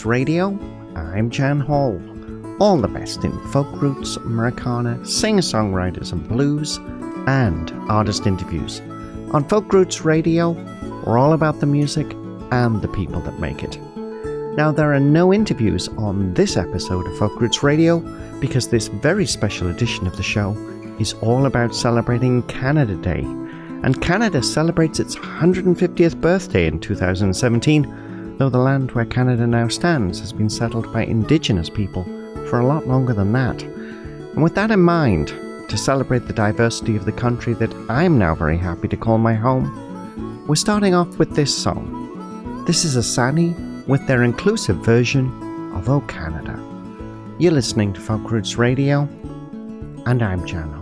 Roots Radio. I'm Jan Hall. All the best in folk roots, Americana, singer songwriters and blues, and artist interviews. On Folk Roots Radio, we're all about the music and the people that make it. Now, there are no interviews on this episode of Folk Roots Radio because this very special edition of the show is all about celebrating Canada Day. And Canada celebrates its 150th birthday in 2017, though the land where Canada now stands has been settled by Indigenous people for a lot longer than that. And with that in mind, to celebrate the diversity of the country that I'm now very happy to call my home, we're starting off with this song. This is Asani with their inclusive version of Oh Canada. You're listening to Folk Roots Radio, and I'm Jan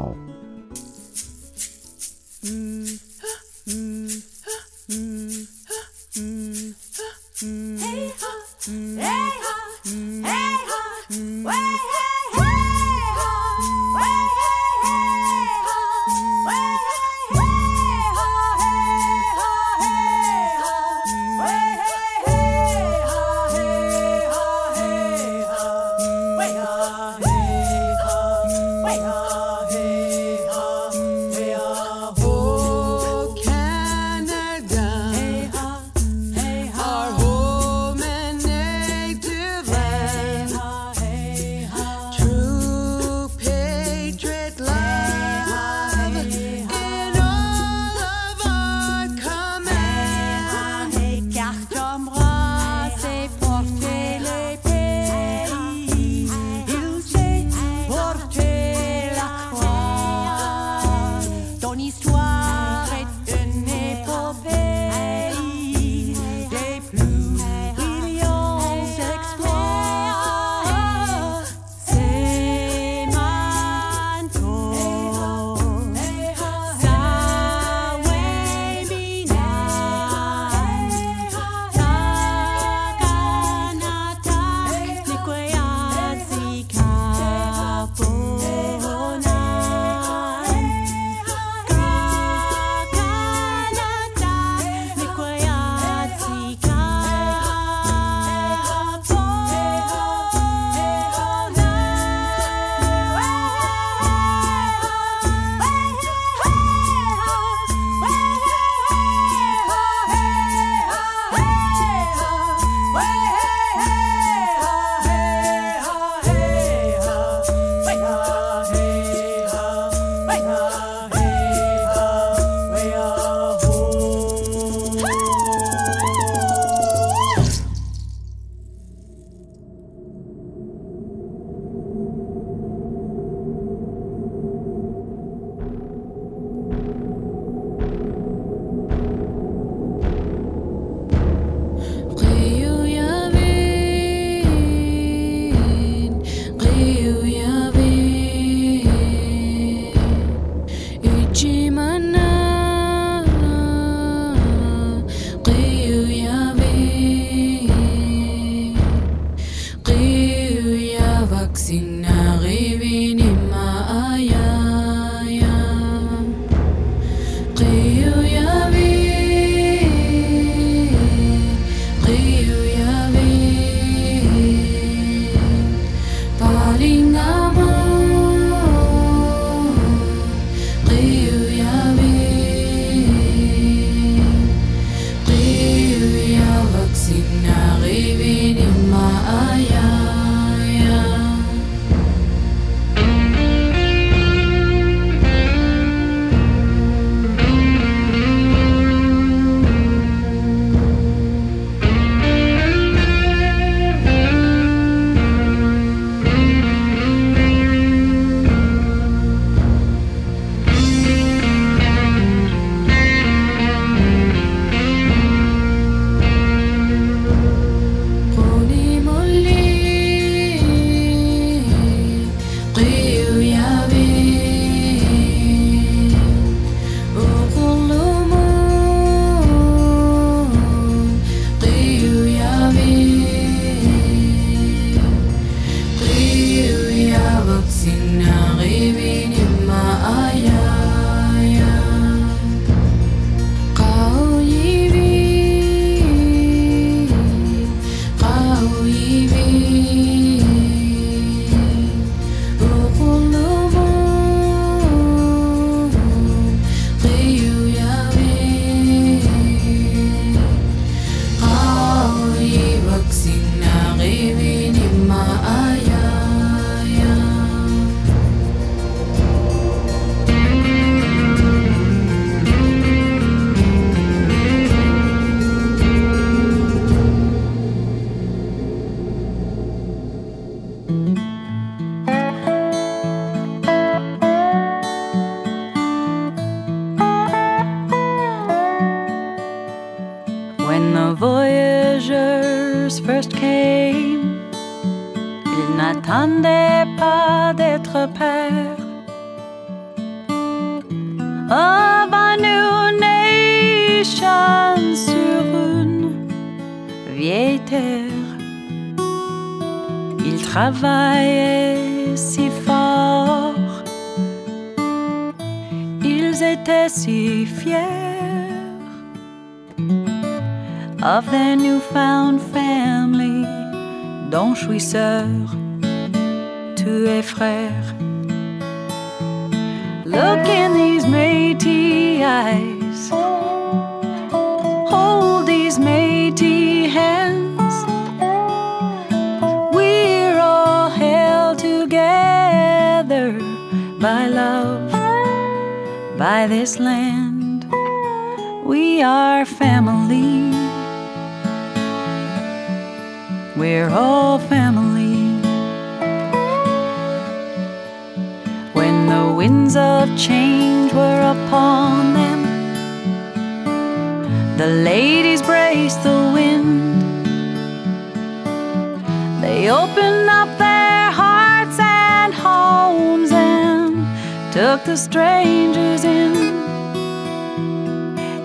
the strangers in.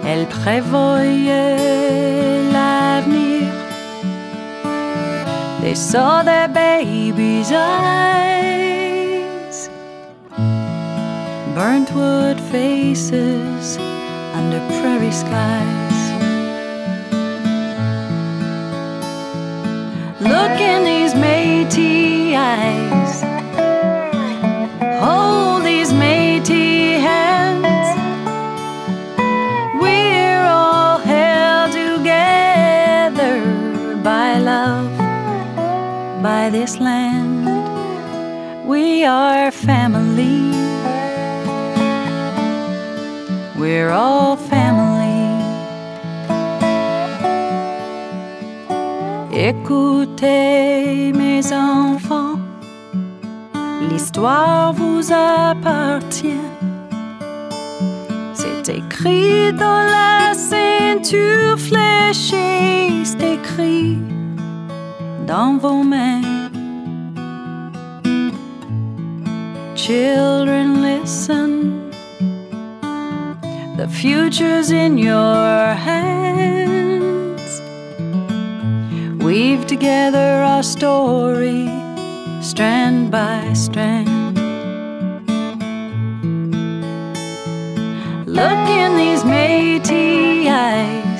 Elles prévoyaient l'avenir they saw their baby's eyes, burnt wood faces under prairie skies. Look in these Métis eyes, Are family. We're all family. Écoutez mes enfants, l'histoire vous appartient. C'est écrit dans la ceinture fléchée, c'est écrit dans vos mains. Children, listen. The future's in your hands. Weave together our story, strand by strand. Look in these Métis eyes.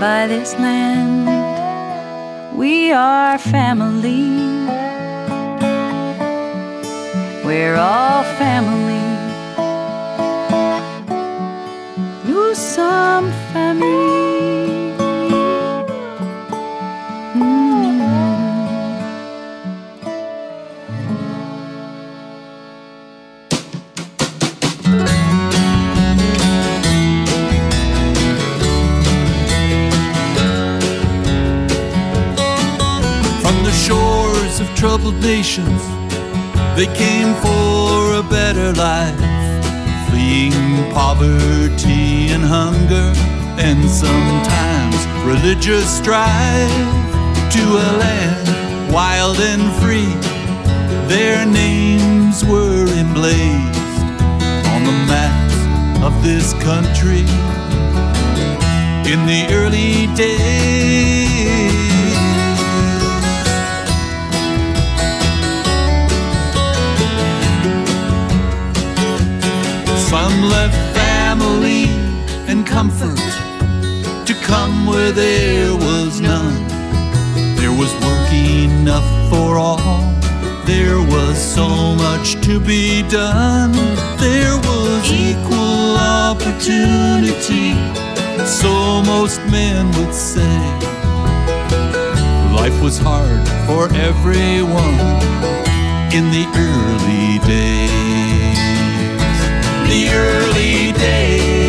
By this land. We are family. We're all family. Nous sommes famille. Troubled nations, they came for a better life, fleeing poverty and hunger, and sometimes religious strife to a land wild and free. Their names were emblazed on the maps of this country in the early days. Some left family and comfort to come where there was none. There was work enough for all. There was so much to be done. There was equal opportunity. So most men would say. Life was hard for everyone in the early days. The early days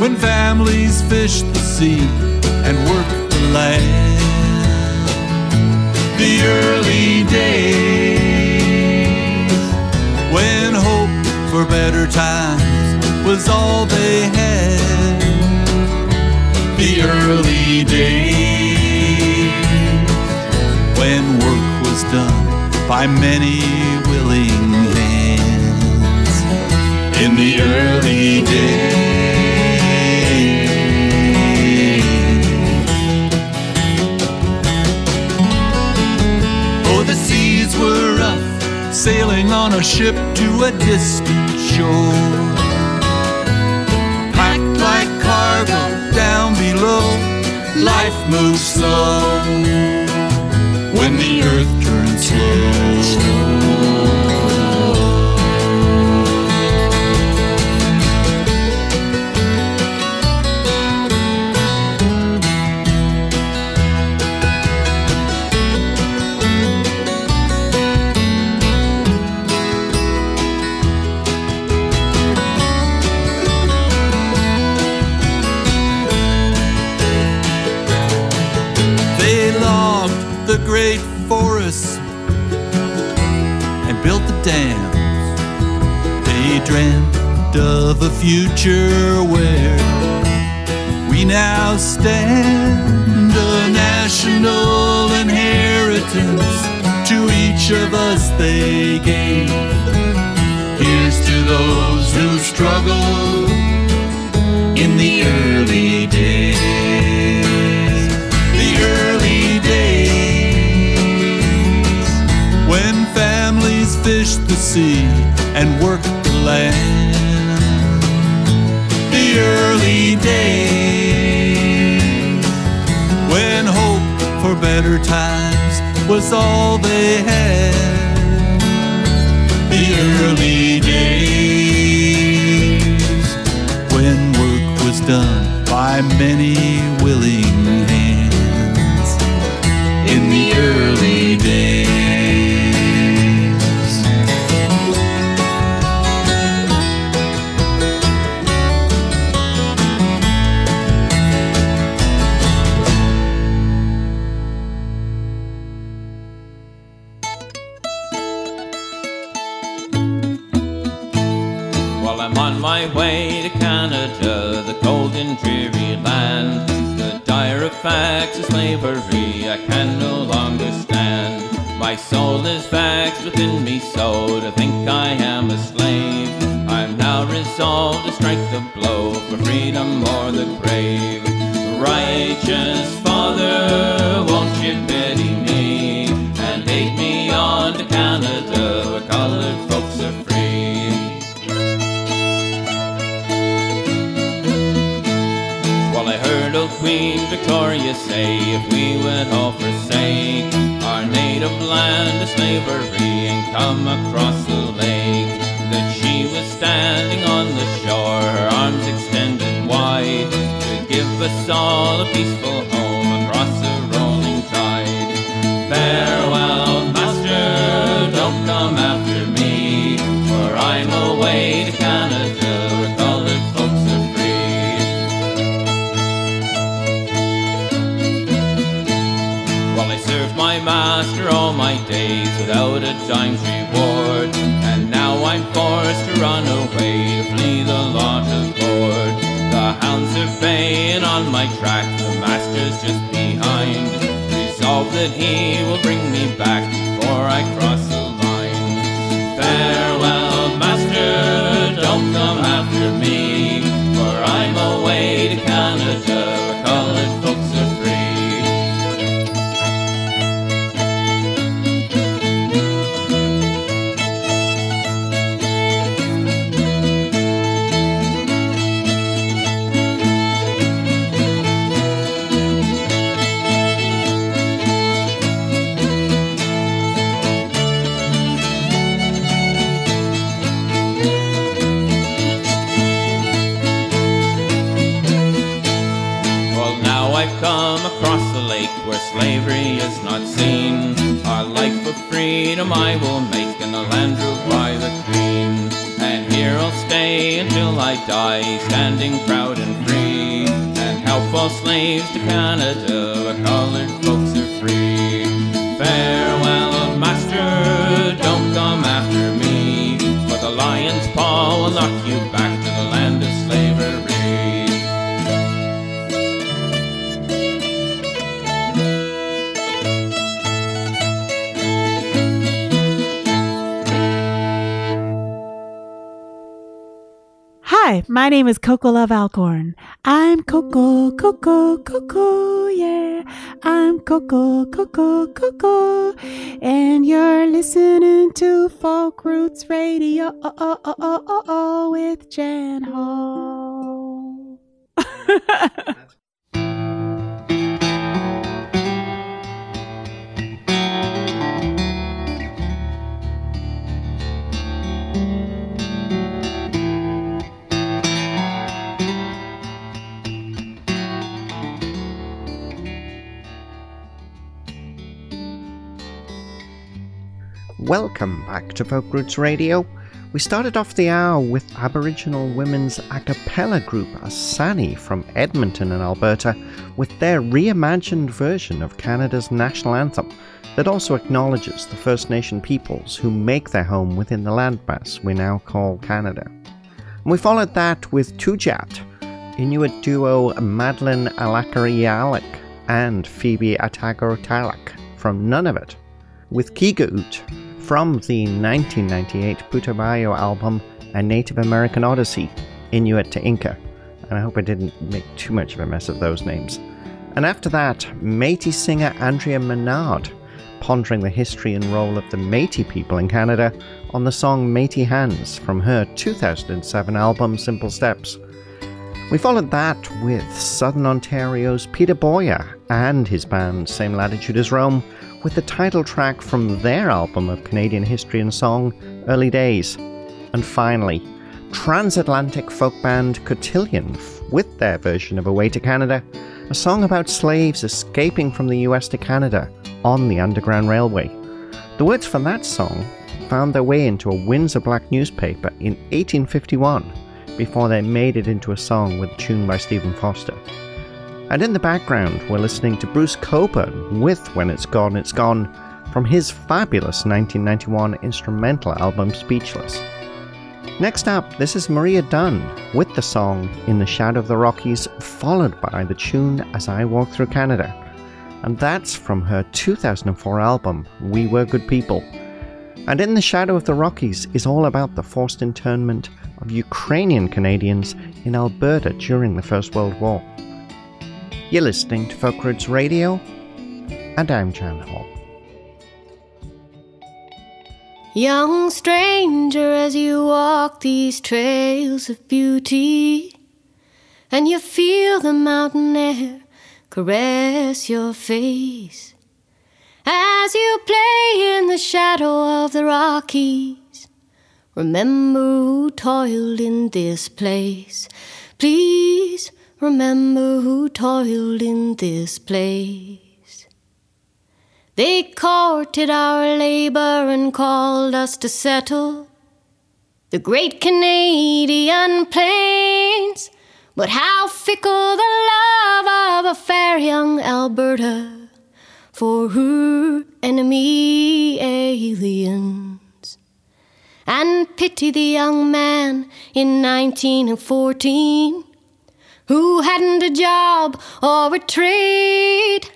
when families fished the sea and worked the land. the early days when hope for better times was all they had. The early days when work was done by many willing. In the early days. Oh, the seas were up, sailing on a ship to a distant shore. Packed like cargo down below, life moves slow when the earth turns slow. Dams. They dreamt of a future where we now stand, a national inheritance to each of us they gave. Here's to those who struggled in the early days. Fish the sea and work the land. The early days when hope for better times was all they had. The early days when work was done by many willing hands. In the early my master all my days without a dime's reward. And now I'm forced to run away to flee the lot of board. The hounds are baying on my track, the master's just behind. Resolved that he will bring me back before I cross the line. Farewell, master, don't come after me, for I'm away to Canada slavery is not seen. Our life for freedom I will make in the land ruled by the Queen. And here I'll stay until I die, standing proud and free. And help all slaves to Canada, where colored folks are free. Farewell, master, don't come after me, For the lion's paw will knock you Hi, my name is Coco Love Alcorn. I'm Coco, Coco, Coco, yeah. I'm Coco, Coco, Coco. And you're listening to Folk Roots Radio oh, oh, oh, oh, oh, oh, with Jan Hall. Welcome back to Folk Roots Radio. We started off the hour with Aboriginal women's a cappella group Asani from Edmonton in Alberta with their reimagined version of Canada's national anthem that also acknowledges the First Nation peoples who make their home within the landmass we now call Canada. And we followed that with Tudjaat, Inuit duo Madeline Allakariallak and Phoebe Talak from Nunavut, with Kigaut from the 1998 Putumayo album A Native American Odyssey, Inuit to Inca. And I hope I didn't make too much of a mess of those names. And after that, Métis singer Andrea Menard, pondering the history and role of the Métis people in Canada on the song Métis Hands from her 2007 album Simple Steps. We followed that with Southern Ontario's Peter Boyer and his band Same Latitude as Rome with the title track from their album of Canadian history and song, Early Days. And finally, transatlantic folk band Cotillion with their version of Away to Canada, a song about slaves escaping from the US to Canada on the Underground Railway. The words from that song found their way into a Windsor Black newspaper in 1851 before they made it into a song with a tune by Stephen Foster. And in the background, we're listening to Bruce Cockburn with When It's Gone, It's Gone from his fabulous 1991 instrumental album Speechless. Next up, this is Maria Dunn with the song In the Shadow of the Rockies, followed by the tune As I Walk Through Canada. And that's from her 2004 album, We Were Good People. And In the Shadow of the Rockies is all about the forced internment of Ukrainian Canadians in Alberta during the First World War. You're listening to Folk Roots Radio, and I'm Jan Hall. Young stranger, as you walk these trails of beauty, and you feel the mountain air caress your face, as you play in the shadow of the Rockies, remember who toiled in this place. Please remember who toiled in this place. They courted our labor and called us to settle the great Canadian plains. But how fickle the love of a fair young Alberta for her enemy aliens. And pity the young man in 1914 who hadn't a job or a trade,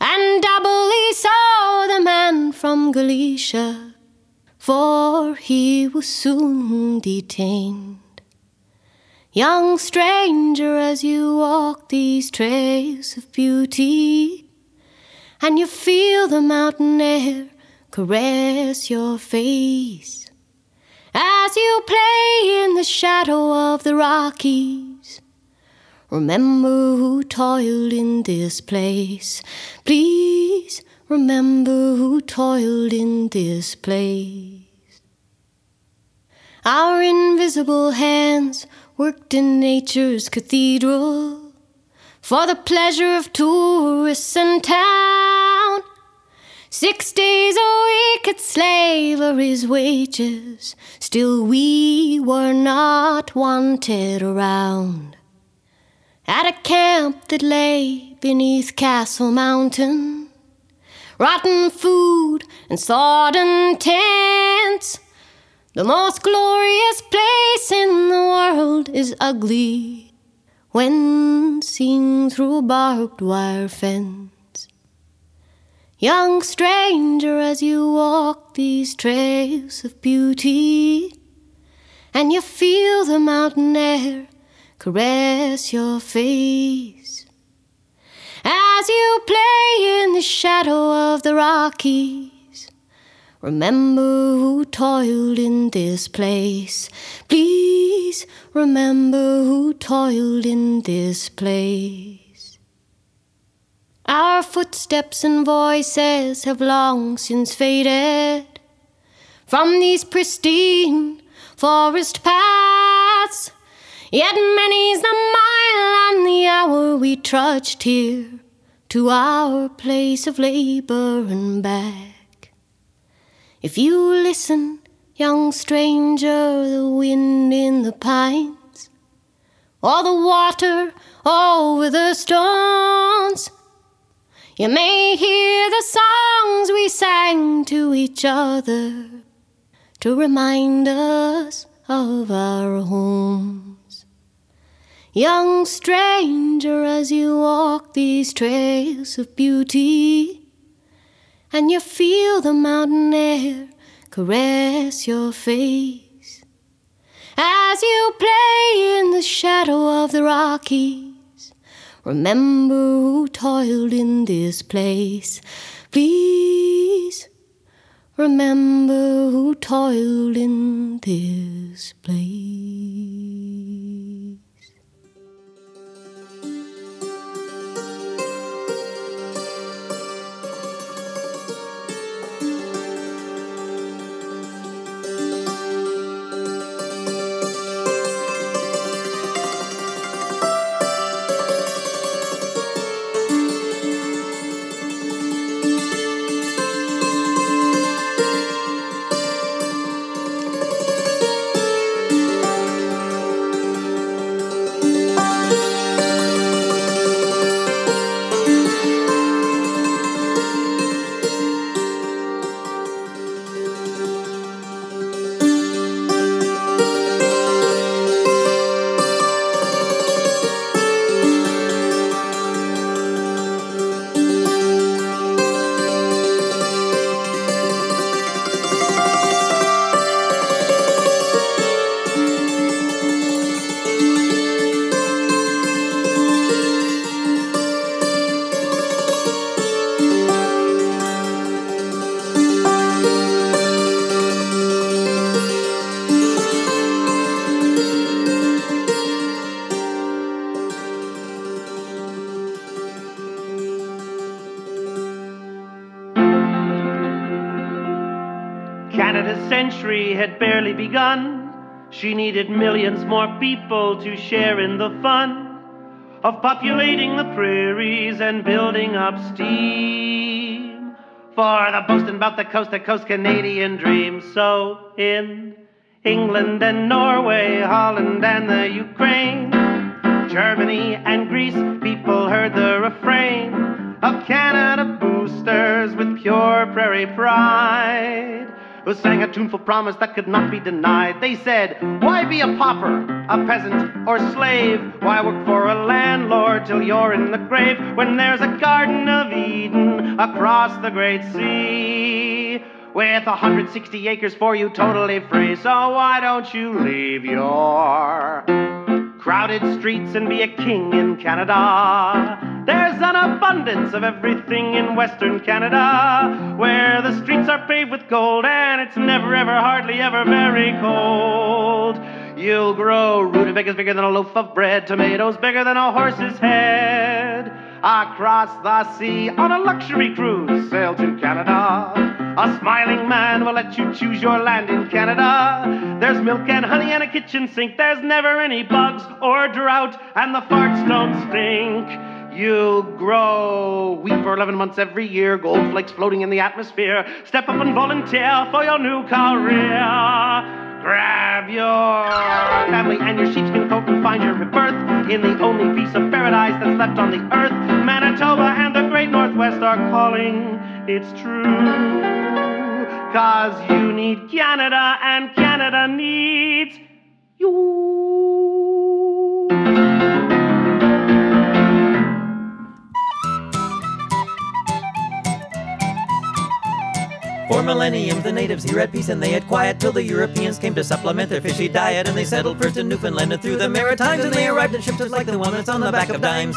and doubly so the man from Galicia, for he was soon detained. Young stranger, as you walk these trails of beauty, and you feel the mountain air caress your face, as you play in the shadow of the Rockies Remember who toiled in this place. Please remember who toiled in this place. Our invisible hands worked in nature's cathedral for the pleasure of tourists and town. Six days a week at slavery's wages, still we were not wanted around. At a camp that lay beneath Castle Mountain, rotten food, and sodden tents. The most glorious place in the world is ugly when seen through a barbed wire fence. Young stranger, as you walk these trails of beauty, and you feel the mountain air caress your face. As you play in the shadow of the Rockies, remember who toiled in this place. Please remember who toiled in this place. Our footsteps and voices have long since faded from these pristine forest paths. Yet many's the mile and the hour we trudged here to our place of labor and back. If you listen, young stranger, the wind in the pines, or the water over the stones, you may hear the songs we sang to each other to remind us of our homes. Young stranger, as you walk these trails of beauty, and you feel the mountain air caress your face, as you play in the shadow of the Rockies, remember who toiled in this place. Please remember who toiled in this place. Barely begun. She needed millions more people to share in the fun of populating the prairies and building up steam for the boasting about the coast to coast Canadian dream. So in England and Norway, Holland and the Ukraine, Germany and Greece, people heard the refrain of Canada boosters with pure prairie pride who sang a tuneful promise that could not be denied. They said, Why be a pauper, a peasant, or slave? Why work for a landlord till you're in the grave when there's a Garden of Eden across the great sea? With 160 acres for you totally free, so why don't you leave your crowded streets and be a king in Canada? There's an abundance of everything in Western Canada, where the streets are paved with gold and it's never, ever, hardly ever very cold. You'll grow rutabagas bigger than a loaf of bread, tomatoes bigger than a horse's head. Across the sea on a luxury cruise, sail to Canada. A smiling man will let you choose your land in Canada. There's milk and honey and a kitchen sink. There's never any bugs or drought, and the farts don't stink. You'll grow wheat for 11 months every year, gold flakes floating in the atmosphere. Step up and volunteer for your new career. Grab your family and your sheepskin coat and find your rebirth in the only piece of paradise that's left on the earth, Manitoba and the great Northwest are calling, it's true. Cause you need Canada and Canada needs you. For millenniums, the natives here at peace and they had quiet till the Europeans came to supplement their fishy diet. And they settled first in Newfoundland and through the Maritimes. And they arrived in ships just like the one that's on the back of dimes.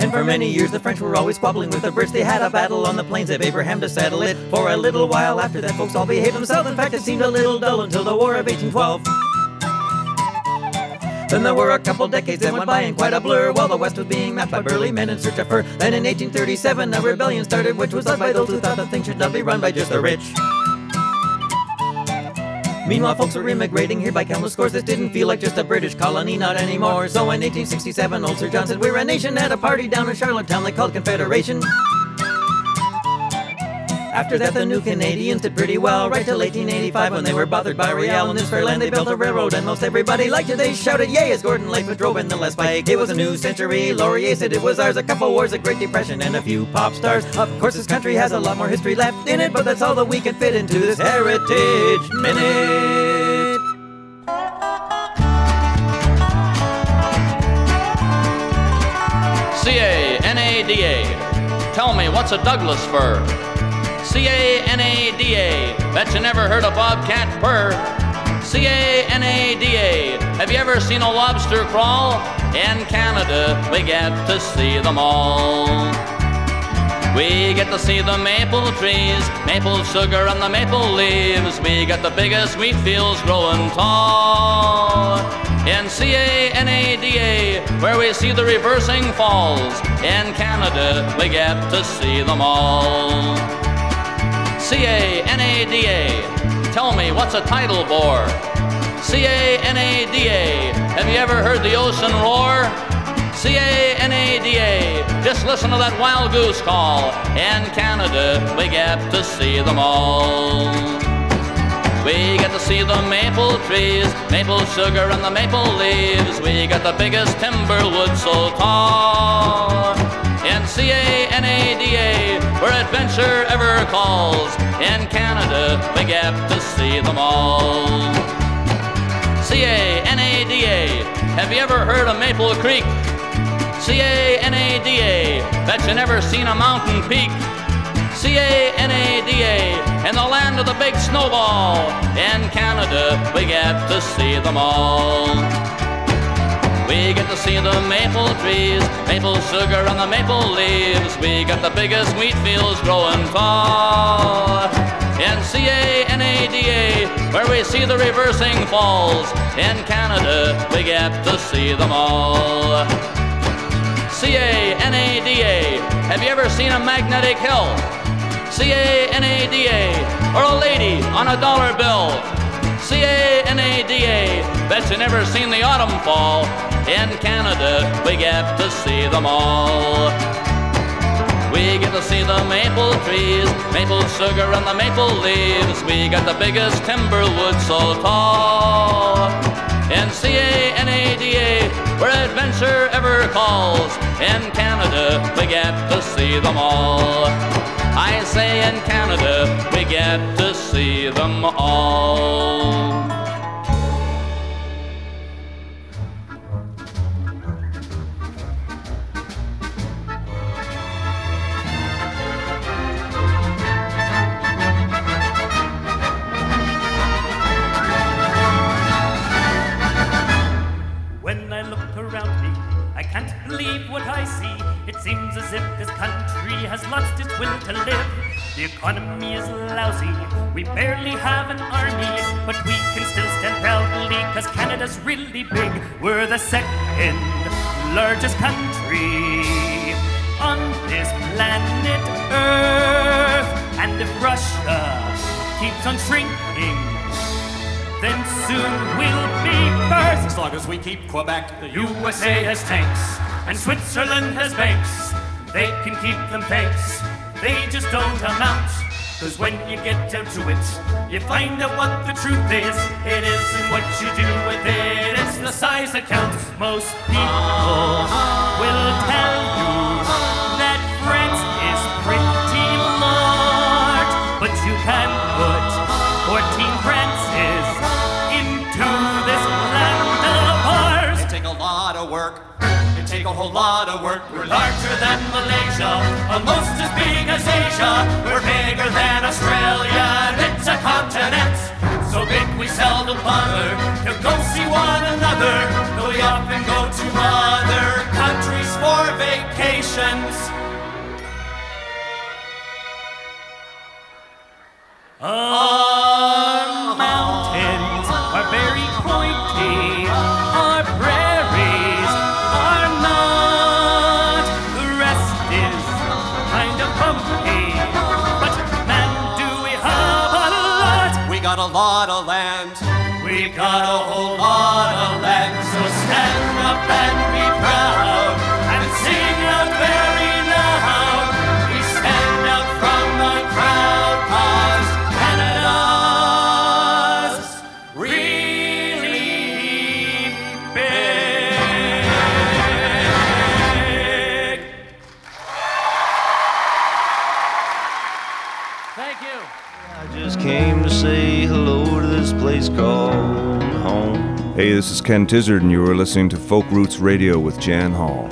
And for many years, the French were always squabbling with the Brits. They had a battle on the plains of Abraham to settle it. For a little while after that, folks all behaved themselves. In fact, it seemed a little dull until the War of 1812. Then there were a couple decades that went by in quite a blur while the West was being mapped by burly men in search of fur. Then in 1837, a rebellion started, which was led by those who thought that things should not be run by just the rich. Meanwhile, folks were immigrating here by countless scores. This didn't feel like just a British colony, not anymore. So in 1867, old Sir John said, We're a nation at a party down in Charlottetown they called Confederation. After that, the new Canadians did pretty well, right till 1885 when they were bothered by Riel. In this fair land, they built a railroad, and most everybody liked it. They shouted, Yay, as Gordon Lightfoot drove in the last bike. It was a new century. Laurier said it was ours. A couple wars, a Great Depression, and a few pop stars. Of course, this country has a lot more history left in it, but that's all that we can fit into this Heritage Minute. C A N A D A. Tell me, what's a Douglas fir? C A N A D A. Bet you never heard a bobcat purr. C A N A D A. Have you ever seen a lobster crawl? In Canada, we get to see them all. We get to see the maple trees, maple sugar and the maple leaves. We got the biggest wheat fields growing tall. In C-A-N-A-D-A, where we see the reversing falls. In Canada, we get to see them all. C-A-N-A-D-A, tell me what's a tidal bore? C-A-N-A-D-A, have you ever heard the ocean roar? C-A-N-A-D-A. Just listen to that wild goose call. In Canada, we get to see them all. We get to see the maple trees, maple sugar and the maple leaves. We got the biggest timber wood so tall. In C-A-N-A-D-A, where adventure ever calls. In Canada, we get to see them all. C-A-N-A-D-A, have you ever heard of Maple Creek? C-A-N-A-D-A, bet you never seen a mountain peak. C-A-N-A-D-A, in the land of the big snowball. In Canada, we get to see them all. We get to see the maple trees, maple sugar and the maple leaves. We got the biggest wheat fields growing tall. In C-A-N-A-D-A, where we see the reversing falls. In Canada, we get to see them all. C-A-N-A-D-A. Have you ever seen a magnetic hill? C-A-N-A-D-A. Or a lady on a dollar bill? C-A-N-A-D-A. Bet you never seen the autumn fall. In Canada, we get to see them all. We get to see the maple trees, maple sugar and the maple leaves. We got the biggest timber wood so tall. In C-A-N-A-D-A, where adventure ever calls. In Canada, we get to see them all. I say in Canada, we get to see them all. Can't believe what I see. It seems as if this country has lost its will to live. The economy is lousy, we barely have an army, but we can still stand proudly because Canada's really big. We're the second largest country on this planet Earth. And if Russia keeps on shrinking, then soon we'll be first. As long as we keep Quebec, The USA has tanks, and Switzerland has banks. They can keep them thanks, they just don't amount. Cause when you get down to it, you find out what the truth is. It isn't what you do with it, it's the size that counts. Most people will tell whole lot of work. We're larger than Malaysia, almost as big as Asia. We're bigger than Australia, and it's a continent. So big we seldom bother to go see one another. This is Ken Tizzard, and you are listening to Folk Roots Radio with Jan Hall.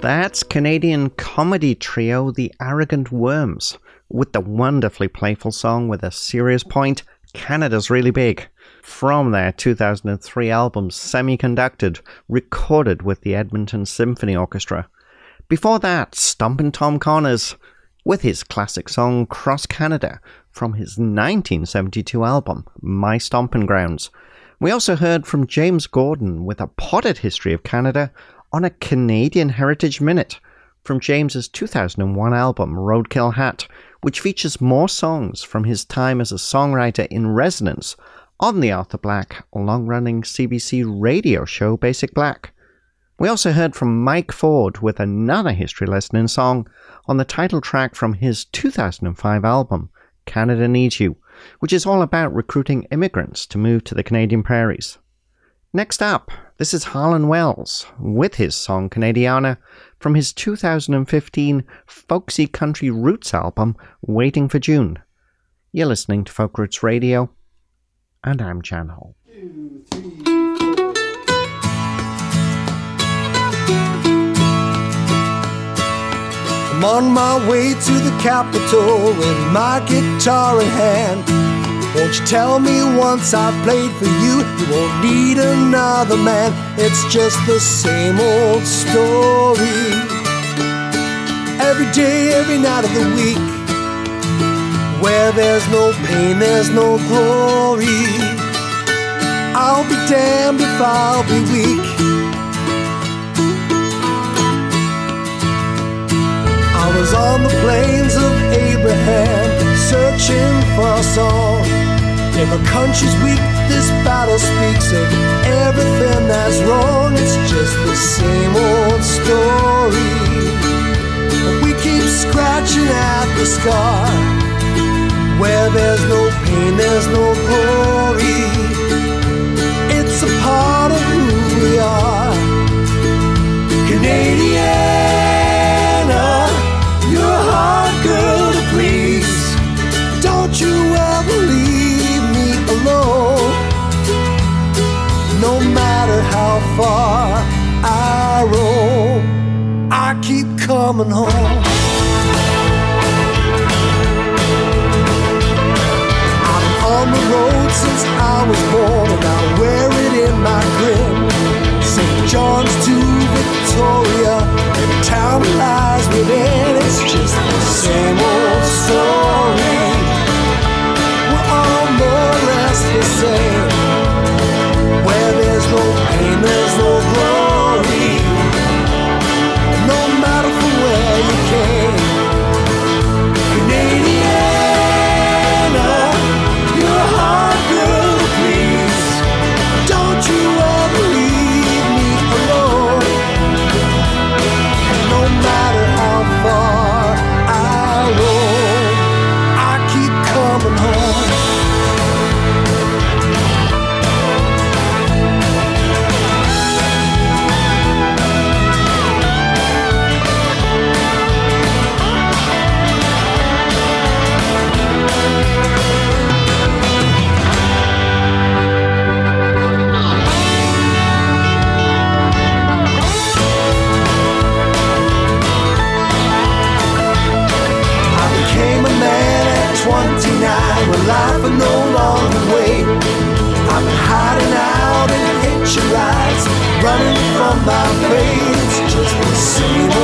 That's Canadian comedy trio The Arrogant Worms, with the wonderfully playful song with a serious point, Canada's Really Big, from their 2003 album Semiconducted, recorded with the Edmonton Symphony Orchestra. Before that, Stompin' Tom Connors, with his classic song Cross Canada, from his 1972 album My Stompin' Grounds. We also heard from James Gordon with a potted history of Canada on a Canadian Heritage Minute from James's 2001 album Roadkill Hat, which features more songs from his time as a songwriter in residence on the Arthur Black long running CBC radio show Basic Black. We also heard from Mike Ford with another history lesson in song on the title track from his 2005 album Canada Needs You, which is all about recruiting immigrants to move to the Canadian prairies. Next up, this is Harlan Wells with his song Canadiana from his 2015 folksy country roots album Waiting for June. You're listening to Folk Roots Radio, and I'm Jan Hall. I'm on my way to the capital with my guitar in hand. Won't you tell me once I've played for you, you won't need another man? It's just the same old story. Every day, every night of the week. Where there's no pain, there's no glory. I'll be damned if I'll be weak. I was on the plains of Abraham, searching for a song. If a country's weak, this battle speaks of everything that's wrong. It's just the same old story. We keep scratching at the scar. Where there's no pain, there's no glory. It's a part of who we are. Canadiana, far I roam, I keep coming home. Been on the road since I was born, and I wear it in my grin. St. John's to Victoria, every town lies within. It's just the same old my face, just the same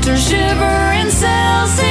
kilometers, shiver in Celsius.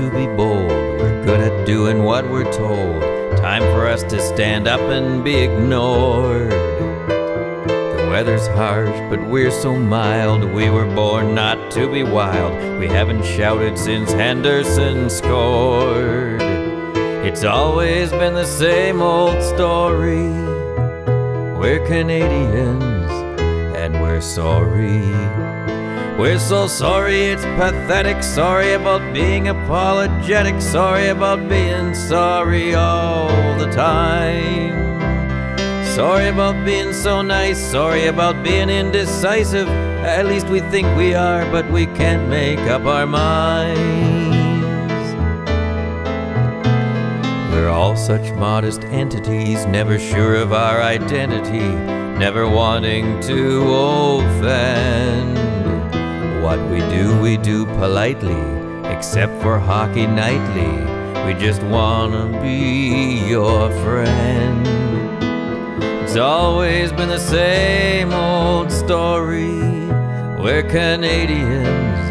To be bold. We're good at doing what we're told. Time for us to stand up and be ignored. The weather's harsh, but we're so mild. We were born not to be wild. We haven't shouted since Henderson scored. It's always been the same old story. We're Canadians, and we're sorry. We're so sorry, it's pathetic. Sorry about being apologetic. Sorry about being sorry all the time. Sorry about being so nice. Sorry about being indecisive. At least we think we are, but we can't make up our minds. We're all such modest entities, never sure of our identity, never wanting to offend. What we do, we do politely, except for hockey nightly. We just wanna be your friend. It's always been the same old story. We're Canadians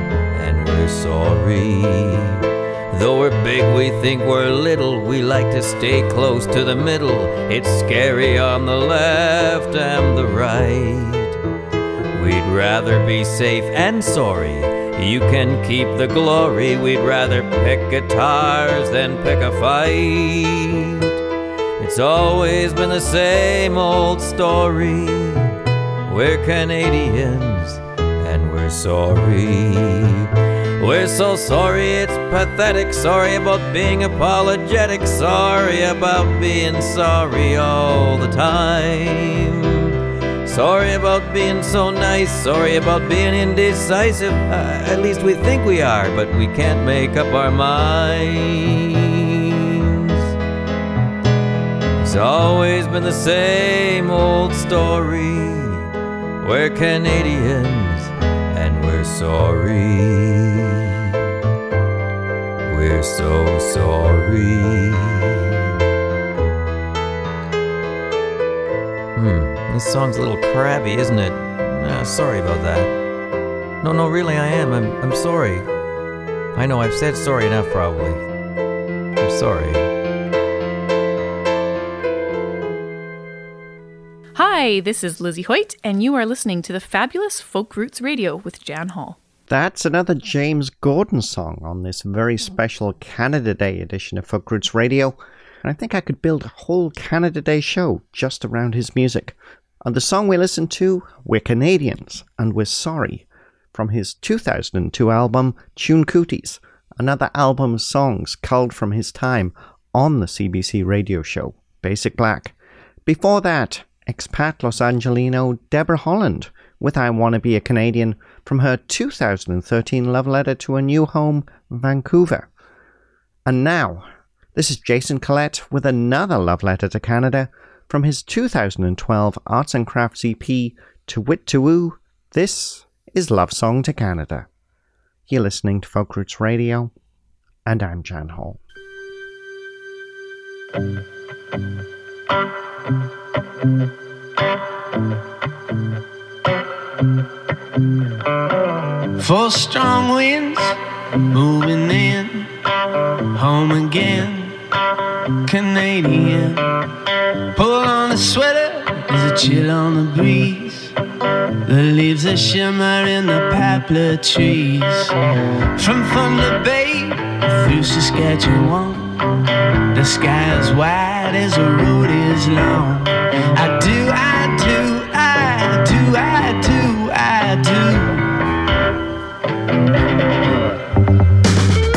and we're sorry. Though we're big, we think we're little. We like to stay close to the middle. It's scary on the left and the right. We'd rather be safe and sorry. You can keep the glory. We'd rather pick guitars than pick a fight. It's always been the same old story. We're Canadians and we're sorry. We're so sorry, it's pathetic. Sorry about being apologetic. Sorry about being sorry all the time. Sorry about being so nice. Sorry about being indecisive. Uh, at least we think we are, but we can't make up our minds. It's always been the same old story. We're Canadians and we're sorry. We're so sorry. This song's a little crabby, isn't it? Ah, sorry about that. No, no, really, I am. I'm, I'm sorry. I know I've said sorry enough, probably. I'm sorry. Hi, this is Lizzy Hoyt, and you are listening to the fabulous Folk Roots Radio with Jan Hall. That's another James Gordon song on this very special Canada Day edition of Folk Roots Radio. And I think I could build a whole Canada Day show just around his music. And the song we listened to, We're Canadians and We're Sorry, from his 2002 album Tune Cooties, another album of songs culled from his time on the CBC radio show Basic Black. Before that, expat Los Angelino Deborah Holland with I Wanna Be a Canadian from her 2013 love letter to a new home, Vancouver. And now, this is Jason Collett with another love letter to Canada from his 2012 Arts and Crafts EP, To Wit To Woo. This is Love Song to Canada. You're listening to Folk Roots Radio, and I'm Jan Hall. Four strong winds moving in, home again, Canadian. Pull on a sweater, there's a chill on the breeze. The leaves are shimmer in the poplar trees. From Thunder Bay through Saskatchewan, the sky is wide as the road is long. I do, I do, I do, I do, I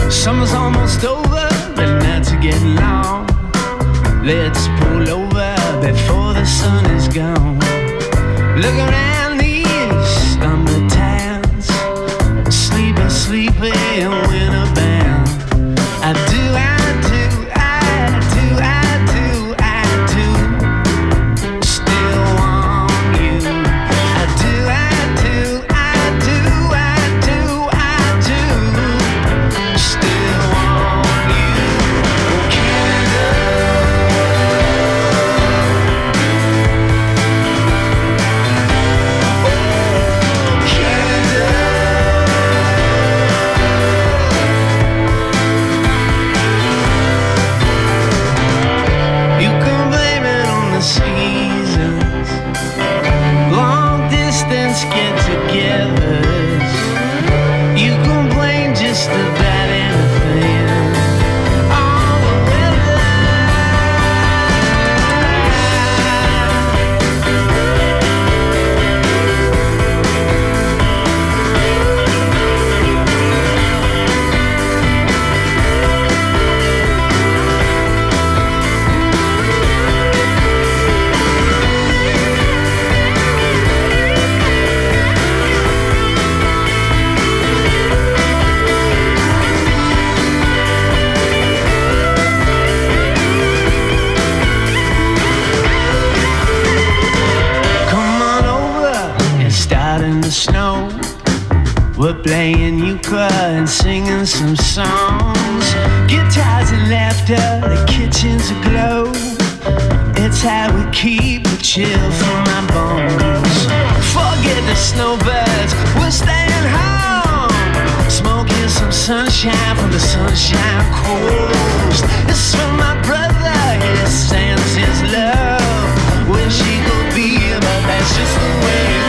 do. Summer's almost over, Let's pull over before the sun is gone. Look around playing euchre and singing some songs. Guitars and laughter, the kitchen's aglow. It's how we keep the chill from my bones. Forget the snowbirds, we're staying home. Smoking some sunshine from the sunshine coast. It's for my brother, he sends his love. Wish he could be but that's just the way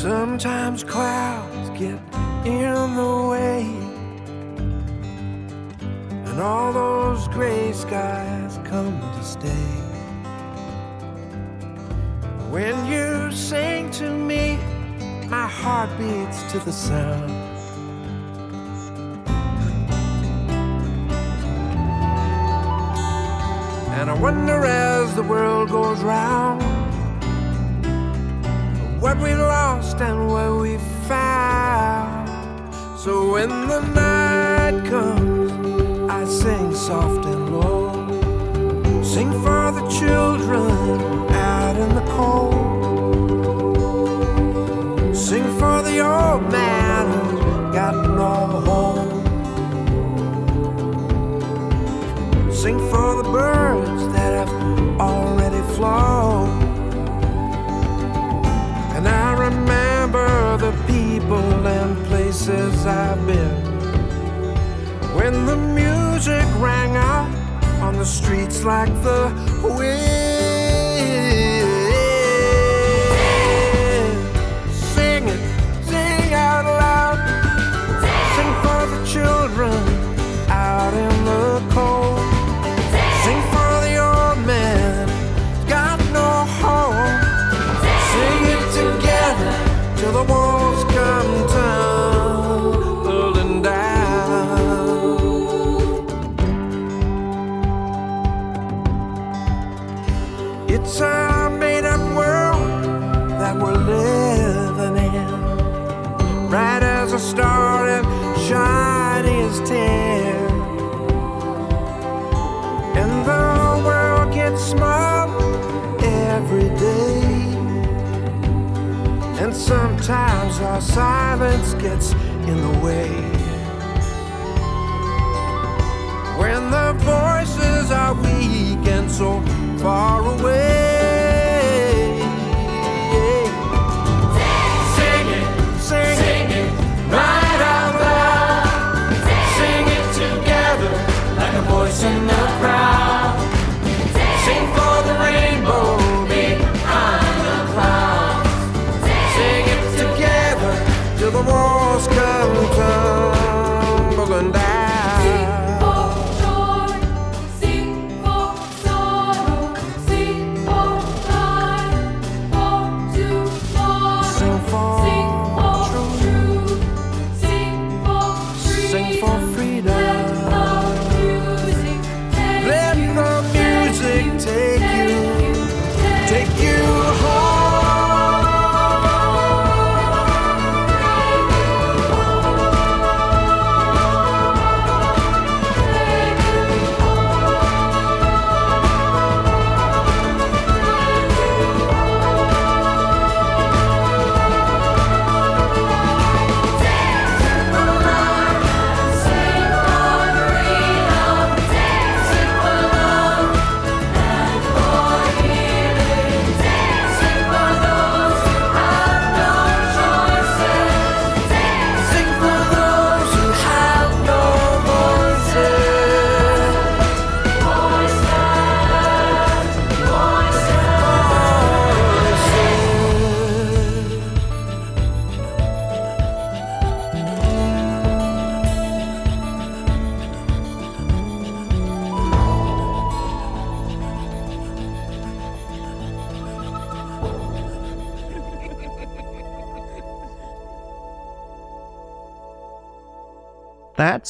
Sometimes clouds get in the way, and all those gray skies come to stay. When you sing to me, my heart beats to the sound. And I wonder as the world goes round what we lost and what we found. So when the night comes, I sing soft and low. Sing for the children out in the cold. Sing for the old man who's got no home. Sing for the birds that have already flown. People and places I've been. When the music rang out on the streets like the as tin. And the world gets smaller every day. And sometimes our silence gets in the way. When the voices are weak and so far away.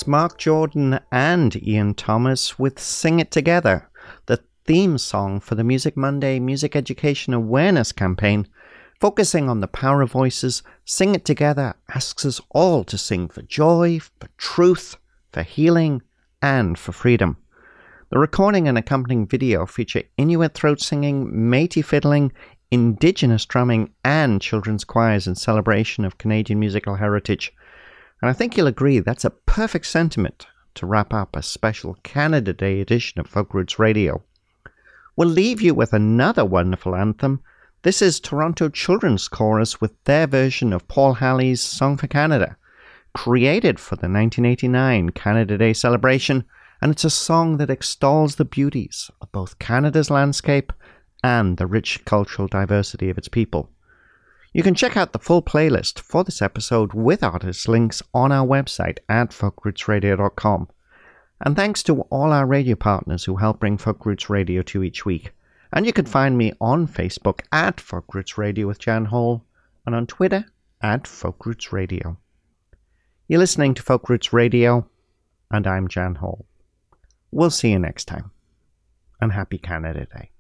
That's Marc Jordan and Ian Thomas with Sing It Together, the theme song for the Music Monday Music Education Awareness campaign. Focusing on the power of voices, Sing It Together asks us all to sing for joy, for truth, for healing, and for freedom. The recording and accompanying video feature Inuit throat singing, Métis fiddling, Indigenous drumming, and children's choirs in celebration of Canadian musical heritage. And I think you'll agree that's a perfect sentiment to wrap up a special Canada Day edition of Folk Roots Radio. We'll leave you with another wonderful anthem. This is Toronto Children's Chorus with their version of Paul Halley's Song for Canada, created for the 1989 Canada Day celebration, and it's a song that extols the beauties of both Canada's landscape and the rich cultural diversity of its people. You can check out the full playlist for this episode with artist links on our website at folkrootsradio.com. And thanks to all our radio partners who help bring Folk Roots Radio to each week. And you can find me on Facebook at Folk Roots Radio with Jan Hall and on Twitter at Folk Roots Radio. You're listening to Folk Roots Radio, and I'm Jan Hall. We'll see you next time, and happy Canada Day.